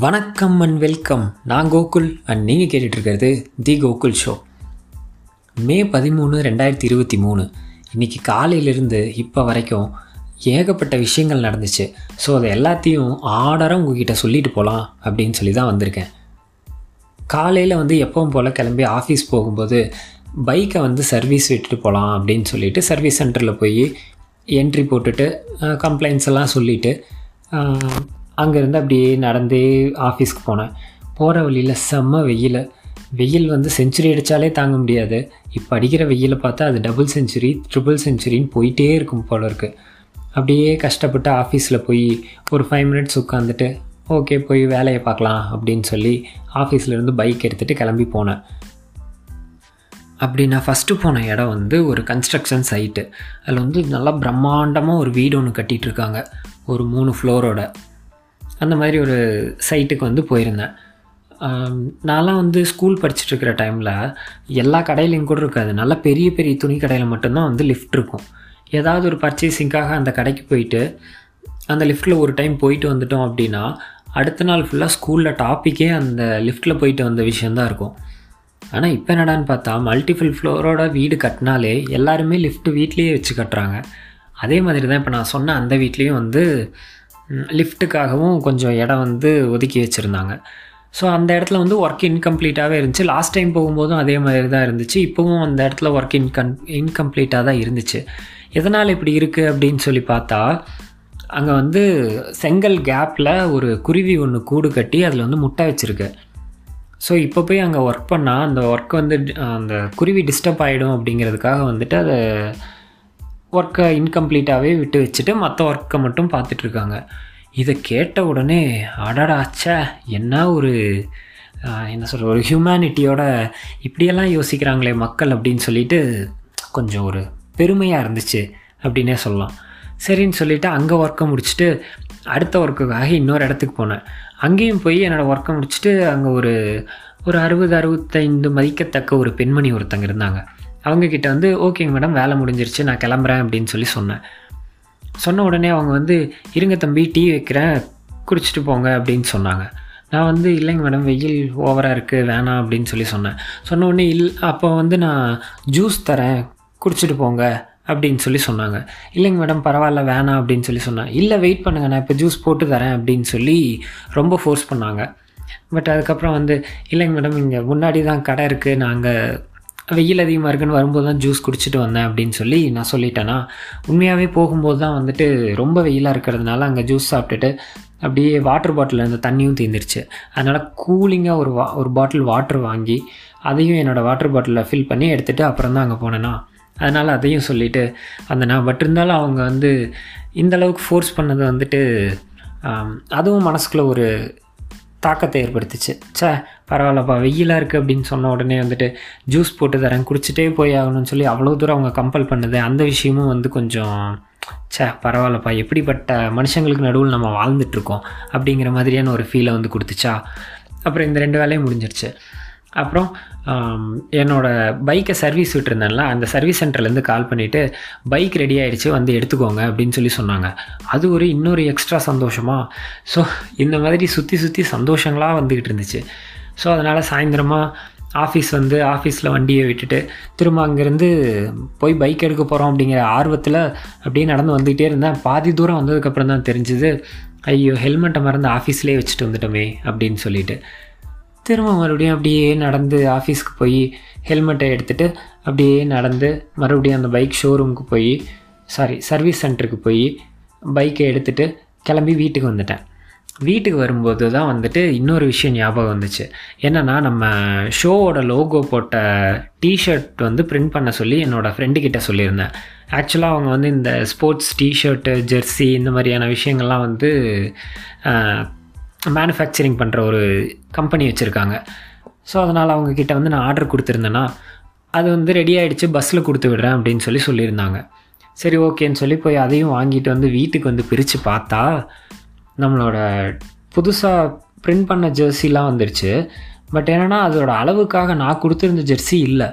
வணக்கம் and welcome நான் Gokul and நீங்கள் கேட்டுட்ருக்கிறது தி கோகுல் ஷோ மே பதிமூணு ரெண்டாயிரத்தி இருபத்தி மூணு. இன்றைக்கி காலையிலேருந்து இப்போ வரைக்கும் ஏகப்பட்ட விஷயங்கள் நடந்துச்சு. ஸோ அதை எல்லாத்தையும் ஆர்டராக உங்ககிட்ட சொல்லிட்டு போகலாம் அப்படின்னு சொல்லி தான் வந்திருக்கேன். காலையில் வந்து எப்பவும் போல் கிளம்பி ஆஃபீஸ் போகும்போது பைக்கை வந்து சர்வீஸ் விட்டுட்டு போகலாம் அப்படின்னு சொல்லிட்டு சர்வீஸ் சென்டரில் போய் என்ட்ரி போட்டுட்டு கம்ப்ளைண்ட்ஸ் எல்லாம் சொல்லிவிட்டு அங்கேருந்து அப்படியே நடந்தே ஆஃபீஸ்க்கு போனேன். போகிற வழியில் செம்ம வெயில். வெயில் வந்து செஞ்சுரி அடித்தாலே தாங்க முடியாது. இப்போ அடிக்கிற வெயிலை பார்த்தா அது டபுள் செஞ்சுரி ட்ரிபிள் செஞ்சுரின்னு போயிட்டே இருக்கும் போல இருக்குது அப்படியே கஷ்டப்பட்டு ஆஃபீஸில் போய் ஒரு ஃபைவ் மினிட்ஸ் உட்காந்துட்டு ஓகே போய் வேலையை பார்க்கலாம் அப்படின்னு சொல்லி ஆஃபீஸ்லேருந்து பைக் எடுத்துகிட்டு கிளம்பி போனேன். அப்படி நான் ஃபஸ்ட்டு போன இடம் வந்து ஒரு கன்ஸ்ட்ரக்ஷன் சைட்டு அதில் வந்து நல்லா பிரம்மாண்டமாக ஒரு வீடு ஒன்று கட்டிகிட்ருக்காங்க ஒரு மூணு ஃப்ளோரோட அந்த மாதிரி ஒரு சைட்டுக்கு வந்து போயிருந்தேன். நான்லாம் வந்து ஸ்கூல் படிச்சுட்ருக்கிற டைமில் எல்லா கடையிலையும் கூட இருக்காது. நல்லா பெரிய பெரிய துணி கடையில் மட்டும்தான் வந்து லிஃப்ட் இருக்கும். ஏதாவது ஒரு பர்ச்சேசிங்காக அந்த கடைக்கு போயிட்டு அந்த லிஃப்ட்டில் ஒரு டைம் போயிட்டு வந்துட்டோம் அப்படின்னா அடுத்த நாள் ஃபுல்லாக ஸ்கூலில் டாப்பிக்கே அந்த லிஃப்ட்டில் போயிட்டு வந்த விஷயந்தான் இருக்கும். ஆனால் இப்போ என்னடான்னு பார்த்தா மல்டிபிள் ஃப்ளோரோட வீடு கட்டினாலே எல்லாருமே லிஃப்ட்டு வீட்லேயே வச்சு கட்டுறாங்க. அதே மாதிரி தான் இப்போ நான் சொன்ன அந்த வீட்லேயும் வந்து லிஃப்ட்டுக்காகவும் கொஞ்சம் இடம் வந்து ஒதுக்கி வச்சுருந்தாங்க. ஸோ அந்த இடத்துல வந்து ஒர்க் இன்கம்ப்ளீட்டாகவே இருந்துச்சு. லாஸ்ட் டைம் போகும்போதும் அதே மாதிரி தான் இருந்துச்சு. இப்போவும் அந்த இடத்துல ஒர்க் இன்கன் இன்கம்ப்ளீட்டாக தான் இருந்துச்சு. எதனால் இப்படி இருக்குது அப்படின்னு சொல்லி பார்த்தா அங்கே வந்து செங்கல் கேப்பில் ஒரு குருவி ஒன்று கூடு கட்டி அதில் வந்து முட்டை வச்சுருக்கு. ஸோ இப்போ போய் அங்கே ஒர்க் பண்ணால் அந்த ஒர்க் வந்து அந்த குருவி டிஸ்டர்ப் ஆகிடும் அப்படிங்கிறதுக்காக வந்துட்டு அதை ஒர்க்கை இன்கம்ப்ளீட்டாகவே விட்டு வச்சுட்டு மற்ற ஒர்க்கை மட்டும் பார்த்துட்ருக்காங்க. இதை கேட்ட உடனே அடடாச்சா என்ன ஒரு என்ன சொல்கிற ஒரு ஹியூமனிட்டியோட இப்படியெல்லாம் யோசிக்கிறாங்களே மக்கள் அப்படின்னு சொல்லிட்டு கொஞ்சம் ஒரு பெருமையாக இருந்துச்சு அப்படின்னே சொல்லலாம். சரின்னு சொல்லிவிட்டு அங்கே ஒர்க்கை முடிச்சுட்டு அடுத்த ஒர்க்குக்காக இன்னொரு இடத்துக்கு போனேன். அங்கேயும் போய் என்னோடய ஒர்க்கை முடிச்சுட்டு அங்கே ஒரு ஒரு அறுபது அறுபத்தைந்து மதிக்கத்தக்க ஒரு பெண்மணி ஒருத்தங்க இருந்தாங்க. அவங்கக்கிட்ட வந்து ஓகேங்க மேடம் வேலை முடிஞ்சிருச்சு நான் கிளம்புறேன் அப்படின்னு சொல்லி சொன்னேன். சொன்ன உடனே அவங்க வந்து இருங்க தம்பி டீ வைக்கிறேன் குடிச்சிட்டு போங்க அப்படின்னு சொன்னாங்க. நான் வந்து இல்லைங்க மேடம் வெயில் ஓவராக இருக்குது வேணாம் அப்படின்னு சொல்லி சொன்னேன். சொன்ன உடனே இல் அப்போ வந்து நான் ஜூஸ் தரேன் குடிச்சிட்டு போங்க அப்படின்னு சொல்லி சொன்னாங்க. இல்லைங்க மேடம் பரவாயில்ல வேணாம் அப்படின்னு சொல்லி சொன்னேன் இல்லை வெயிட் பண்ணுங்கள் நான் இப்போ ஜூஸ் போட்டு தரேன் அப்படின்னு சொல்லி ரொம்ப ஃபோர்ஸ் பண்ணாங்க. பட் அதுக்கப்புறம் வந்து இல்லைங்க மேடம் இங்கே முன்னாடி தான் கடை இருக்குது நாங்கள் வெயில் அதிகமாக இருக்குன்னு வரும்போது தான் ஜூஸ் குடிச்சிட்டு வந்தேன் அப்படின்னு சொல்லி நான் சொல்லிட்டேன்னா உண்மையாகவே போகும்போது தான் வந்துட்டு ரொம்ப வெயிலாக இருக்கிறதுனால அங்கே ஜூஸ் சாப்பிட்டுட்டு அப்படியே வாட்டர் பாட்டில் இருந்த தண்ணியும் தீர்ந்துருச்சு அதனால் கூலிங்காக ஒரு வா ஒரு பாட்டில் வாட்டர் வாங்கி அதையும் என்னோடய வாட்டர் பாட்டிலில் ஃபில் பண்ணி எடுத்துகிட்டு அப்புறம் தான் அங்கே போனேன்னா அதனால் அதையும் சொல்லிவிட்டு அந்த நான் பட் இருந்தாலும் அவங்க வந்து இந்தளவுக்கு ஃபோர்ஸ் பண்ணது வந்துட்டு அதுவும் மனசுக்குள்ளே ஒரு தாக்கத்தை ஏற்படுத்துச்சு. சே பரவாயில்லப்பா வெயிலாக இருக்குது அப்படின்னு சொன்ன உடனே வந்துட்டு ஜூஸ் போட்டு தரேன் குடிச்சிட்டே போய் ஆகணும்னு சொல்லி அவ்வளோ தூரம் அவங்க கம்பல் பண்ணுது. அந்த விஷயமும் வந்து கொஞ்சம் சே பரவாயில்லப்பா எப்படிப்பட்ட மனுஷங்களுக்கு நடுவில் நம்ம வாழ்ந்துட்டுருக்கோம் அப்படிங்கிற மாதிரியான ஒரு ஃபீலை வந்து கொடுத்துச்சா? அப்புறம் இந்த ரெண்டு வேலையும் முடிஞ்சிருச்சு. அப்புறம் என்னோடய பைக்கை சர்வீஸ் விட்டுருந்தேன்ல அந்த சர்வீஸ் சென்டர்லேருந்து கால் பண்ணிவிட்டு பைக் ரெடி ஆகிடுச்சு வந்து எடுத்துக்கோங்க அப்படின்னு சொல்லி சொன்னாங்க. அது ஒரு இன்னொரு எக்ஸ்ட்ரா சந்தோஷமாக ஸோ இந்த மாதிரி சுற்றி சுற்றி சந்தோஷங்களாக வந்துக்கிட்டு இருந்துச்சு. ஸோ அதனால் சாயந்தரமாக ஆஃபீஸ் வந்து ஆஃபீஸில் வண்டியை விட்டுட்டு திரும்ப அங்கேருந்து போய் பைக் எடுக்க போகிறோம் அப்படிங்கிற ஆர்வத்தில் அப்படியே நடந்து வந்துக்கிட்டே இருந்தேன். பாதி தூரம் வந்ததுக்கப்புறம் தான் தெரிஞ்சுது ஐயோ ஹெல்மெட்டை மறந்து ஆஃபீஸ்லேயே வச்சுட்டு வந்துட்டோமே அப்படின்னு சொல்லிட்டு. திரும்ப மறுபடியும் அப்படியே நடந்து ஆஃபீஸ்க்கு போய் ஹெல்மெட்டை எடுத்துகிட்டு அப்படியே நடந்து மறுபடியும் அந்த பைக் ஷோரூமுக்கு போய் சாரி சர்வீஸ் சென்டருக்கு போய் பைக்கை எடுத்துகிட்டு கிளம்பி வீட்டுக்கு வந்துட்டேன். வீட்டுக்கு வரும்போது தான் வந்துட்டு இன்னொரு விஷயம் ஞாபகம் வந்துச்சு. என்னென்னா நம்ம ஷோவோட லோகோ போட்ட டிஷர்ட் வந்து பிரிண்ட் பண்ண சொல்லி என்னோடய ஃப்ரெண்டுக்கிட்ட சொல்லியிருந்தேன். ஆக்சுவலாக அவங்க வந்து இந்த ஸ்போர்ட்ஸ் டிஷர்ட்டு ஜெர்சி இந்த மாதிரியான விஷயங்கள்லாம் வந்து மேனுஃபேக்சரிங் பண்ணுற ஒரு கம்பெனி வச்சுருக்காங்க. ஸோ அதனால் அவங்கக்கிட்ட வந்து நான் ஆர்டர் கொடுத்துருந்தேன்னா அது வந்து ரெடி ஆகிடுச்சு பஸ்ஸில் கொடுத்து விடுறேன் அப்படின்னு சொல்லி சொல்லியிருந்தாங்க. சரி ஓகேன்னு சொல்லி போய் அதையும் வாங்கிட்டு வந்து வீட்டுக்கு வந்து பிரித்து பார்த்தா நம்மளோட புதுசாக பிரிண்ட் பண்ண ஜெர்சிலாம் வந்துருச்சு. பட் என்னென்னா அதோட அளவுக்காக நான் கொடுத்துருந்த ஜெர்சி இல்லை.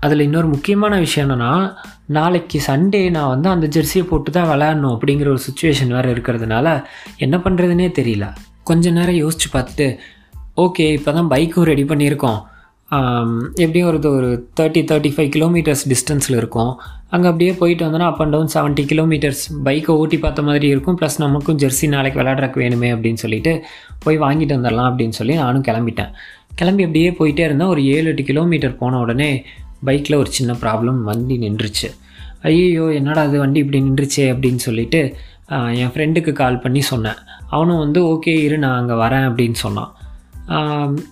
அதில் இன்னொரு முக்கியமான விஷயம் என்னென்னா நாளைக்கு சண்டே நான் வந்து அந்த ஜெர்சியை போட்டு தான் விளையாடணும் அப்படிங்கிற ஒரு சுச்சுவேஷன் வேறு இருக்கிறதுனால என்ன பண்ணுறதுனே தெரியல. கொஞ்ச நேரம் யோசித்து பார்த்துட்டு ஓகே இப்போ தான் பைக்கும் ரெடி பண்ணியிருக்கோம். எப்படியும் ஒரு ஒரு தேர்ட்டி தேர்ட்டி ஃபைவ் கிலோமீட்டர்ஸ் டிஸ்டன்ஸில் இருக்கும். அங்கே அப்படியே போயிட்டு வந்தோன்னா up and down seventy kilometres பைக்கை ஓட்டி பார்த்த மாதிரி இருக்கும். ப்ளஸ் நமக்கும் ஜெர்சி நாளைக்கு விளையாடுறக்கு வேணுமே அப்படின்னு சொல்லிட்டு போய் வாங்கிட்டு வந்துடலாம் அப்படின்னு சொல்லி நானும் கிளம்பிட்டேன். கிளம்பி அப்படியே போயிட்டே இருந்தேன். ஒரு ஏழு எட்டு கிலோமீட்டர் போன உடனே பைக்கில் ஒரு சின்ன ப்ராப்ளம் வண்டி நின்றுச்சு. ஐயோ என்னடா அது வண்டி இப்படி நின்றுச்சே அப்படின்னு சொல்லிட்டு என் ஃப்ரெண்டுக்கு கால் பண்ணி சொன்னேன். அவனும் வந்து ஓகே இரு நான் அங்கே வரேன் அப்படின்னு சொன்னான்.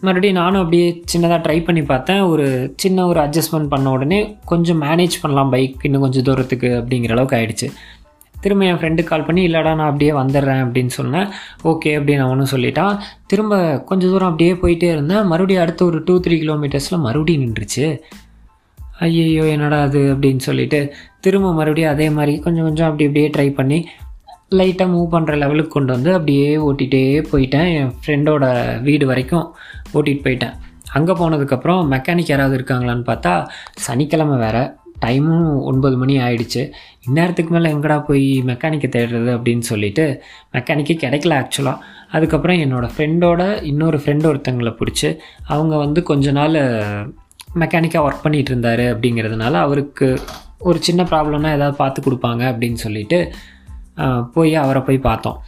மறுபடியும் நானும் அப்படியே சின்னதாக ட்ரை பண்ணி பார்த்தேன். ஒரு சின்ன ஒரு அட்ஜஸ்ட்மெண்ட் பண்ண உடனே கொஞ்சம் மேனேஜ் பண்ணலாம் பைக் இன்னும் கொஞ்சம் தூரத்துக்கு அப்படிங்கிற அளவுக்கு ஆகிடுச்சு திரும்ப என் ஃப்ரெண்டுக்கு கால் பண்ணி இல்லைடா நான் அப்படியே வந்துடுறேன் அப்படின்னு சொன்னேன். ஓகே அப்படின்னு அவனும் சொல்லிட்டான். திரும்ப கொஞ்சம் தூரம் அப்படியே போயிட்டே இருந்தேன். மறுபடியும் அடுத்த ஒரு டூ த்ரீ கிலோமீட்டர்ஸில் மறுபடியும் நின்றுச்சு. ஐயையோ என்னடா அது அப்படின்னு சொல்லிட்டு திரும்ப மறுபடியும் அதே மாதிரி கொஞ்சம் கொஞ்சம் அப்படி அப்படியே ட்ரை பண்ணி லைட்டாக மூவ் பண்ணுற லெவலுக்கு கொண்டு வந்து அப்படியே ஓட்டிகிட்டே போயிட்டேன். என் ஃப்ரெண்டோட வீடு வரைக்கும் ஓட்டிகிட்டு போயிட்டேன். அங்கே போனதுக்கப்புறம் மெக்கானிக் யாராவது இருக்காங்களான்னு பார்த்தா சனிக்கிழமை வேறு டைமும் ஒன்பது மணி ஆயிடுச்சு. இந்நேரத்துக்கு மேலே எங்கடா போய் மெக்கானிக்கை தேடுறது அப்படின்னு சொல்லிட்டு மெக்கானிக்கே கிடைக்கல ஆக்சுவலாக அதுக்கப்புறம் என்னோடய ஃப்ரெண்டோட இன்னொரு ஃப்ரெண்டு ஒருத்தங்களை பிடிச்சி அவங்க வந்து கொஞ்ச நாள் மெக்கானிக்காக ஒர்க் பண்ணிகிட்டு இருந்தார் அப்படிங்கிறதுனால அவருக்கு ஒரு சின்ன ப்ராப்ளம்னா ஏதாவது பார்த்து கொடுப்பாங்க அப்படின்னு சொல்லிட்டு போய் அவரை போய் பார்த்தோம்.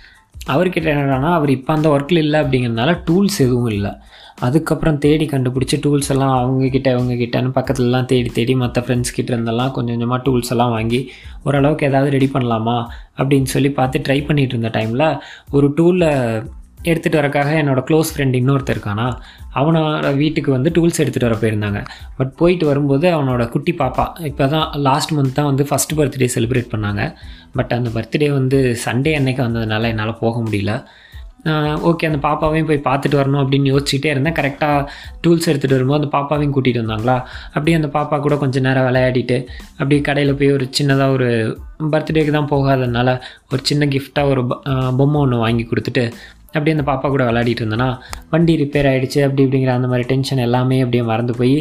அவர்கிட்ட என்னடானா அவர் இப்போ அந்த ஒர்க்கில் இல்லை அப்படிங்கிறதுனால டூல்ஸ் எதுவும் இல்லை. அதுக்கப்புறம் தேடி கண்டுபிடிச்சி டூல்ஸ் எல்லாம் அவங்கக்கிட்ட அவங்கக்கிட்டன்னு பக்கத்துலலாம் தேடி தேடி மற்ற ஃப்ரெண்ட்ஸ் கிட்ட இருந்தெல்லாம் கொஞ்சம் கொஞ்சமாக டூல்ஸ் எல்லாம் வாங்கி ஓரளவுக்கு ஏதாவது ரெடி பண்ணலாமா அப்படின்னு சொல்லி பார்த்து ட்ரை பண்ணிகிட்டு இருந்த டைமில் ஒரு டூலில் எடுத்துகிட்டு வரக்காக என்னோட க்ளோஸ் ஃப்ரெண்ட் இன்னொருத்தர் இருக்கானா அவனோட வீட்டுக்கு வந்து டூல்ஸ் எடுத்துகிட்டு வர போயிருந்தாங்க. பட் போயிட்டு வரும்போது அவனோட குட்டி பாப்பா இப்போ தான் லாஸ்ட் மந்த் தான் வந்து ஃபஸ்ட் பர்த்டே செலிப்ரேட் பண்ணாங்க. பட் அந்த பர்த்டே வந்து சண்டே அன்னைக்கு வந்ததுனால என்னால் போக முடியல. ஓகே அந்த பாப்பாவையும் போய் பார்த்துட்டு வரணும் அப்படின்னு யோசிச்சுட்டே இருந்தேன். கரெக்டாக டூல்ஸ் எடுத்துகிட்டு வரும்போது அந்த பாப்பாவையும் கூட்டிகிட்டு வந்தாங்களா? அப்படியே அந்த பாப்பா கூட கொஞ்சம் நேரம் விளையாடிட்டு அப்படியே கடையில் போய் ஒரு சின்னதாக ஒரு பர்த்டேக்கு தான் போகாததுனால ஒரு சின்ன கிஃப்டாக ஒரு பொம்மை ஒன்று வாங்கி கொடுத்துட்டு அப்படியே அந்த பாப்பா கூட விளையாடிட்டு இருந்தேன்னா வண்டி ரிப்பேர் ஆகிடுச்சு அப்படி இப்படிங்கிற அந்த மாதிரி டென்ஷன் எல்லாமே அப்படியே மறந்து போய்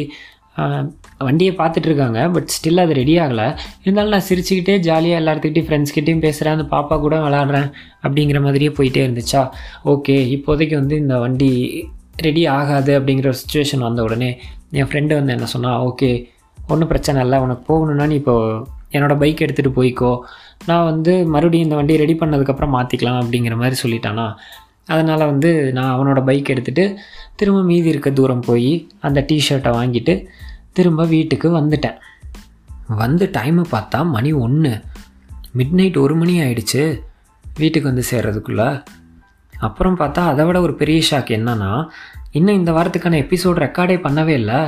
வண்டியை பார்த்துட்டு இருக்காங்க பட் ஸ்டில் அது ரெடி ஆகலை. இருந்தாலும் நான் சிரிச்சுக்கிட்டே ஜாலியாக எல்லாத்துக்கிட்டையும் ஃப்ரெண்ட்ஸ்கிட்டையும் பேசுகிறேன் அந்த பாப்பா கூட விளாட்றேன் அப்படிங்கிற மாதிரியே போயிட்டே இருந்துச்சா? ஓகே இப்போதைக்கு வந்து இந்த வண்டி ரெடி ஆகாது அப்படிங்கிற ஒரு சுச்சுவேஷன் வந்த உடனே என் ஃப்ரெண்டு வந்து என்ன சொன்னால் ஓகே ஒன்றும் பிரச்சனை இல்லை உனக்கு போகணுன்னா நீ இப்போ என்னோடய பைக் எடுத்துகிட்டு போய்க்கோ. நான் வந்து மறுபடியும் இந்த வண்டியை ரெடி பண்ணதுக்கப்புறம் மாற்றிக்கலாம் அப்படிங்கிற மாதிரி சொல்லிட்டானா. அதனால் வந்து நான் அவனோட பைக் எடுத்துகிட்டு திரும்ப மீதி இருக்க தூரம் போய் அந்த டிஷர்ட்டை வாங்கிட்டு திரும்ப வீட்டுக்கு வந்துட்டேன். வந்து டைமை பார்த்தா மணி ஒன்று மிட் நைட் ஒரு மணி ஆயிடுச்சு. வீட்டுக்கு வந்து சேர்றதுக்குள்ள. அப்புறம் பார்த்தா அதை விட ஒரு பெரிய ஷாக் என்னன்னா இன்னும் இந்த வாரத்துக்கான எபிசோட் ரெக்கார்டே பண்ணவே இல்லை.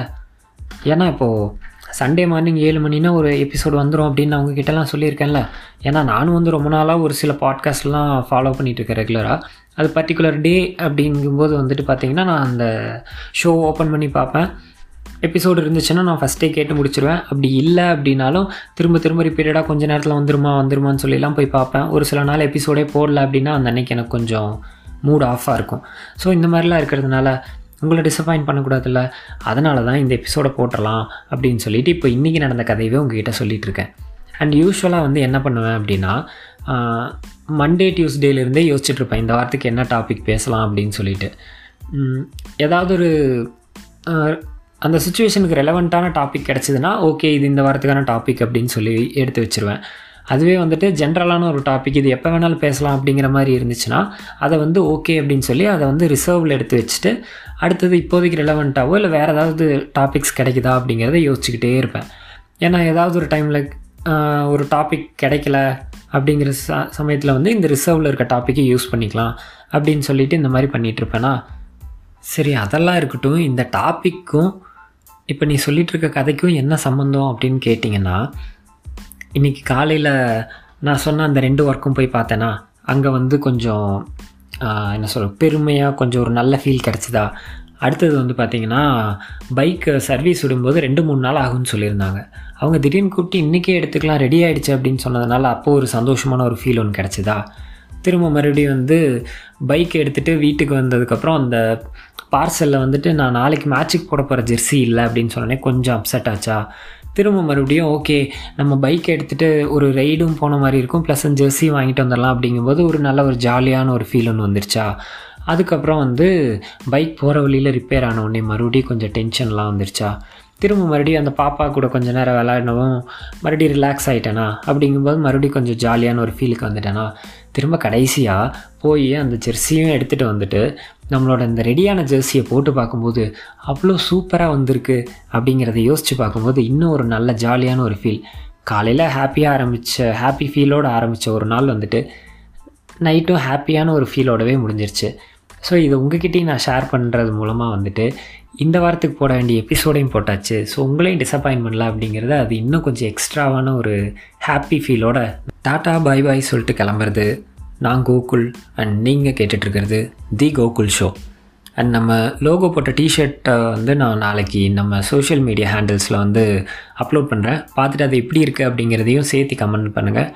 ஏன்னா இப்போது சண்டே மார்னிங் ஏழு மணினா ஒரு எபிசோடு வந்துடும் அப்படின்னு நான் உங்ககிட்டலாம் சொல்லியிருக்கேன்ல. ஏன்னா நானும் வந்து ரொம்ப நாளாக ஒரு சில பாட்காஸ்ட்லாம் ஃபாலோ பண்ணிகிட்டு இருக்கேன் ரெகுலராக அது பர்டிகுலர் டே அப்படிங்கும்போது வந்துட்டு பார்த்திங்கன்னா நான் அந்த ஷோ ஓப்பன் பண்ணி பார்ப்பேன். எபிசோடு இருந்துச்சுன்னா நான் ஃபஸ்ட்டே கேட்டு முடிச்சிருவேன். அப்படி இல்லை அப்படின்னாலும் திரும்ப திரும்ப ரிப்பீட்டடாக கொஞ்சம் நேரத்தில் வந்துருமா வந்துருமான்னு சொல்லிலாம் போய் பார்ப்பேன். ஒரு சில நாள் எபிசோடே போடல அப்படின்னா அந்த அன்னைக்கு எனக்கு கொஞ்சம் மூட் ஆஃபாக இருக்கும். ஸோ இந்த மாதிரிலாம் இருக்கிறதுனால உங்களை டிசப்பாயின்ட் பண்ணக்கூடாதுல்ல. அதனால தான் இந்த எபிசோடை போட்டுடலாம் அப்படின்னு சொல்லிட்டு இப்போ இன்றைக்கி நடந்த கதையவே உங்ககிட்ட சொல்லிட்டு இருக்கேன். அண்ட் யூஸ்வலாக வந்து என்ன பண்ணுவேன் அப்படின்னா மண்டே டியூஸ்டேலேருந்தே யோசிச்சுட்ருப்பேன் இந்த வாரத்துக்கு என்ன டாபிக் பேசலாம் அப்படின்னு சொல்லிட்டு. ஏதாவது ஒரு அந்த சுச்சுவேஷனுக்கு ரெலவெண்ட்டான டாபிக் கிடச்சிதுன்னா ஓகே இது இந்த வாரத்துக்கான டாபிக் அப்படின்னு சொல்லி எடுத்து வச்சிருவேன். அதுவே வந்துட்டு ஜென்ரலான ஒரு டாபிக் இது எப்போ வேணாலும் பேசலாம் அப்படிங்கிற மாதிரி இருந்துச்சுன்னா அதை வந்து ஓகே அப்படின்னு சொல்லி அதை வந்து ரிசர்வில் எடுத்து வச்சுட்டு அடுத்தது இப்போதைக்கு ரெலவெண்ட்டாவோ இல்லை வேறு ஏதாவது டாபிக்ஸ் கிடைக்குதா அப்படிங்கிறத யோசிச்சுக்கிட்டே இருப்பேன். ஏன்னா ஏதாவது ஒரு டைமில் ஒரு டாபிக் கிடைக்கல அப்படிங்கிற ச சமயத்தில் வந்து இந்த ரிசர்வில் இருக்க டாப்பிக்கை யூஸ் பண்ணிக்கலாம் அப்படின்னு சொல்லிட்டு இந்த மாதிரி பண்ணிகிட்டு இருப்பேனா? சரி அதெல்லாம் இருக்கட்டும். இந்த டாப்பிக்கும் இப்போ நீ சொல்லிகிட்டு இருக்க கதைக்கும் என்ன சம்மந்தம் அப்படின்னு கேட்டிங்கன்னா இன்றைக்கி காலையில் நான் சொன்ன அந்த ரெண்டு ஒர்க்கும் போய் பார்த்தேன்னா அங்கே வந்து கொஞ்சம் என்ன சொல்கிற பெருமையாக கொஞ்சம் ஒரு நல்ல ஃபீல் கிடச்சிதா? அடுத்தது வந்து பார்த்திங்கன்னா பைக் சர்வீஸ் விடும்போது ரெண்டு மூணு நாள் ஆகும்னு சொல்லியிருந்தாங்க. அவங்க திடீர்னு கூப்பிட்டு இன்றைக்கே எடுத்துக்கலாம் ரெடி ஆகிடுச்சு அப்படின்னு சொன்னதுனால அப்போது ஒரு சந்தோஷமான ஒரு ஃபீல் ஒன்று கிடச்சிதா? திரும்ப மறுபடியும் வந்து பைக் எடுத்துகிட்டு வீட்டுக்கு வந்ததுக்கப்புறம் அந்த பார்சலில் வந்துட்டு நான் நாளைக்கு மேட்சுக்கு போட போகிற ஜெர்சி இல்லை அப்படின்னு சொன்னோடனே கொஞ்சம் அப்செட் ஆச்சா? திரும்ப மறுபடியும் ஓகே நம்ம பைக் எடுத்துகிட்டு ஒரு ரைடும் போன மாதிரி இருக்கும் ப்ளஸ் ஜெர்சி வாங்கிட்டு வந்துடலாம் அப்படிங்கும்போது ஒரு நல்ல ஒரு ஜாலியான ஒரு ஃபீல் ஒன்று வந்துருச்சா? அதுக்கப்புறம் வந்து பைக் போகிற வழியில் ரிப்பேர் ஆன உடனே மறுபடியும் கொஞ்சம் டென்ஷன்லாம் வந்துருச்சா? திரும்ப மறுபடியும் அந்த பாப்பா கூட கொஞ்சம் நேரம் விளையாடவும் மறுபடியும் ரிலாக்ஸ் ஆகிட்டேனா அப்படிங்கும்போது மறுபடியும் கொஞ்சம் ஜாலியான ஒரு ஃபீலுக்கு வந்துட்டேனா? திரும்ப கடைசியாக போய் அந்த ஜெர்சியும் எடுத்துகிட்டு வந்துட்டு நம்மளோட இந்த ரெடியான ஜெர்சியை போட்டு பார்க்கும்போது அவ்வளோ சூப்பராக வந்திருக்கு. அப்படிங்கிறத யோசித்து பார்க்கும்போது இன்னும் ஒரு நல்ல ஜாலியான ஒரு ஃபீல் காலையில் ஹாப்பியாக ஆரம்பித்த ஹாப்பி ஃபீலோடு ஆரம்பித்த ஒரு நாள் வந்துட்டு நைட்டும் ஹாப்பியான ஒரு ஃபீலோடவே முடிஞ்சிருச்சு. ஸோ இது உங்ககிட்டயும் நான் ஷேர் பண்ணுறது மூலமாக வந்துட்டு இந்த வாரத்துக்கு போட வேண்டிய எபிசோடையும் போட்டாச்சு. ஸோ உங்களையும் டிசப்பாயின்ட் பண்ணல அப்படிங்கிறது அது இன்னும் கொஞ்சம் எக்ஸ்ட்ராவான ஒரு ஹாப்பி ஃபீலோட டாட்டா பாய் பாய் சொல்லிட்டு கிளம்புறது. நான் கோகுல் அண்ட் நீங்கள் கேட்டுட்ருக்கிறது தி கோகுல் ஷோ. அண்ட் நம்ம லோகோ போட்ட டிஷர்ட்டை வந்து நான் நாளைக்கு நம்ம சோஷியல் மீடியா ஹேண்டில்ஸில் வந்து அப்லோட் பண்ணுறேன் பார்த்துட்டு அது எப்படி இருக்குது அப்படிங்கிறதையும் சேர்த்து கமெண்ட் பண்ணுங்கள்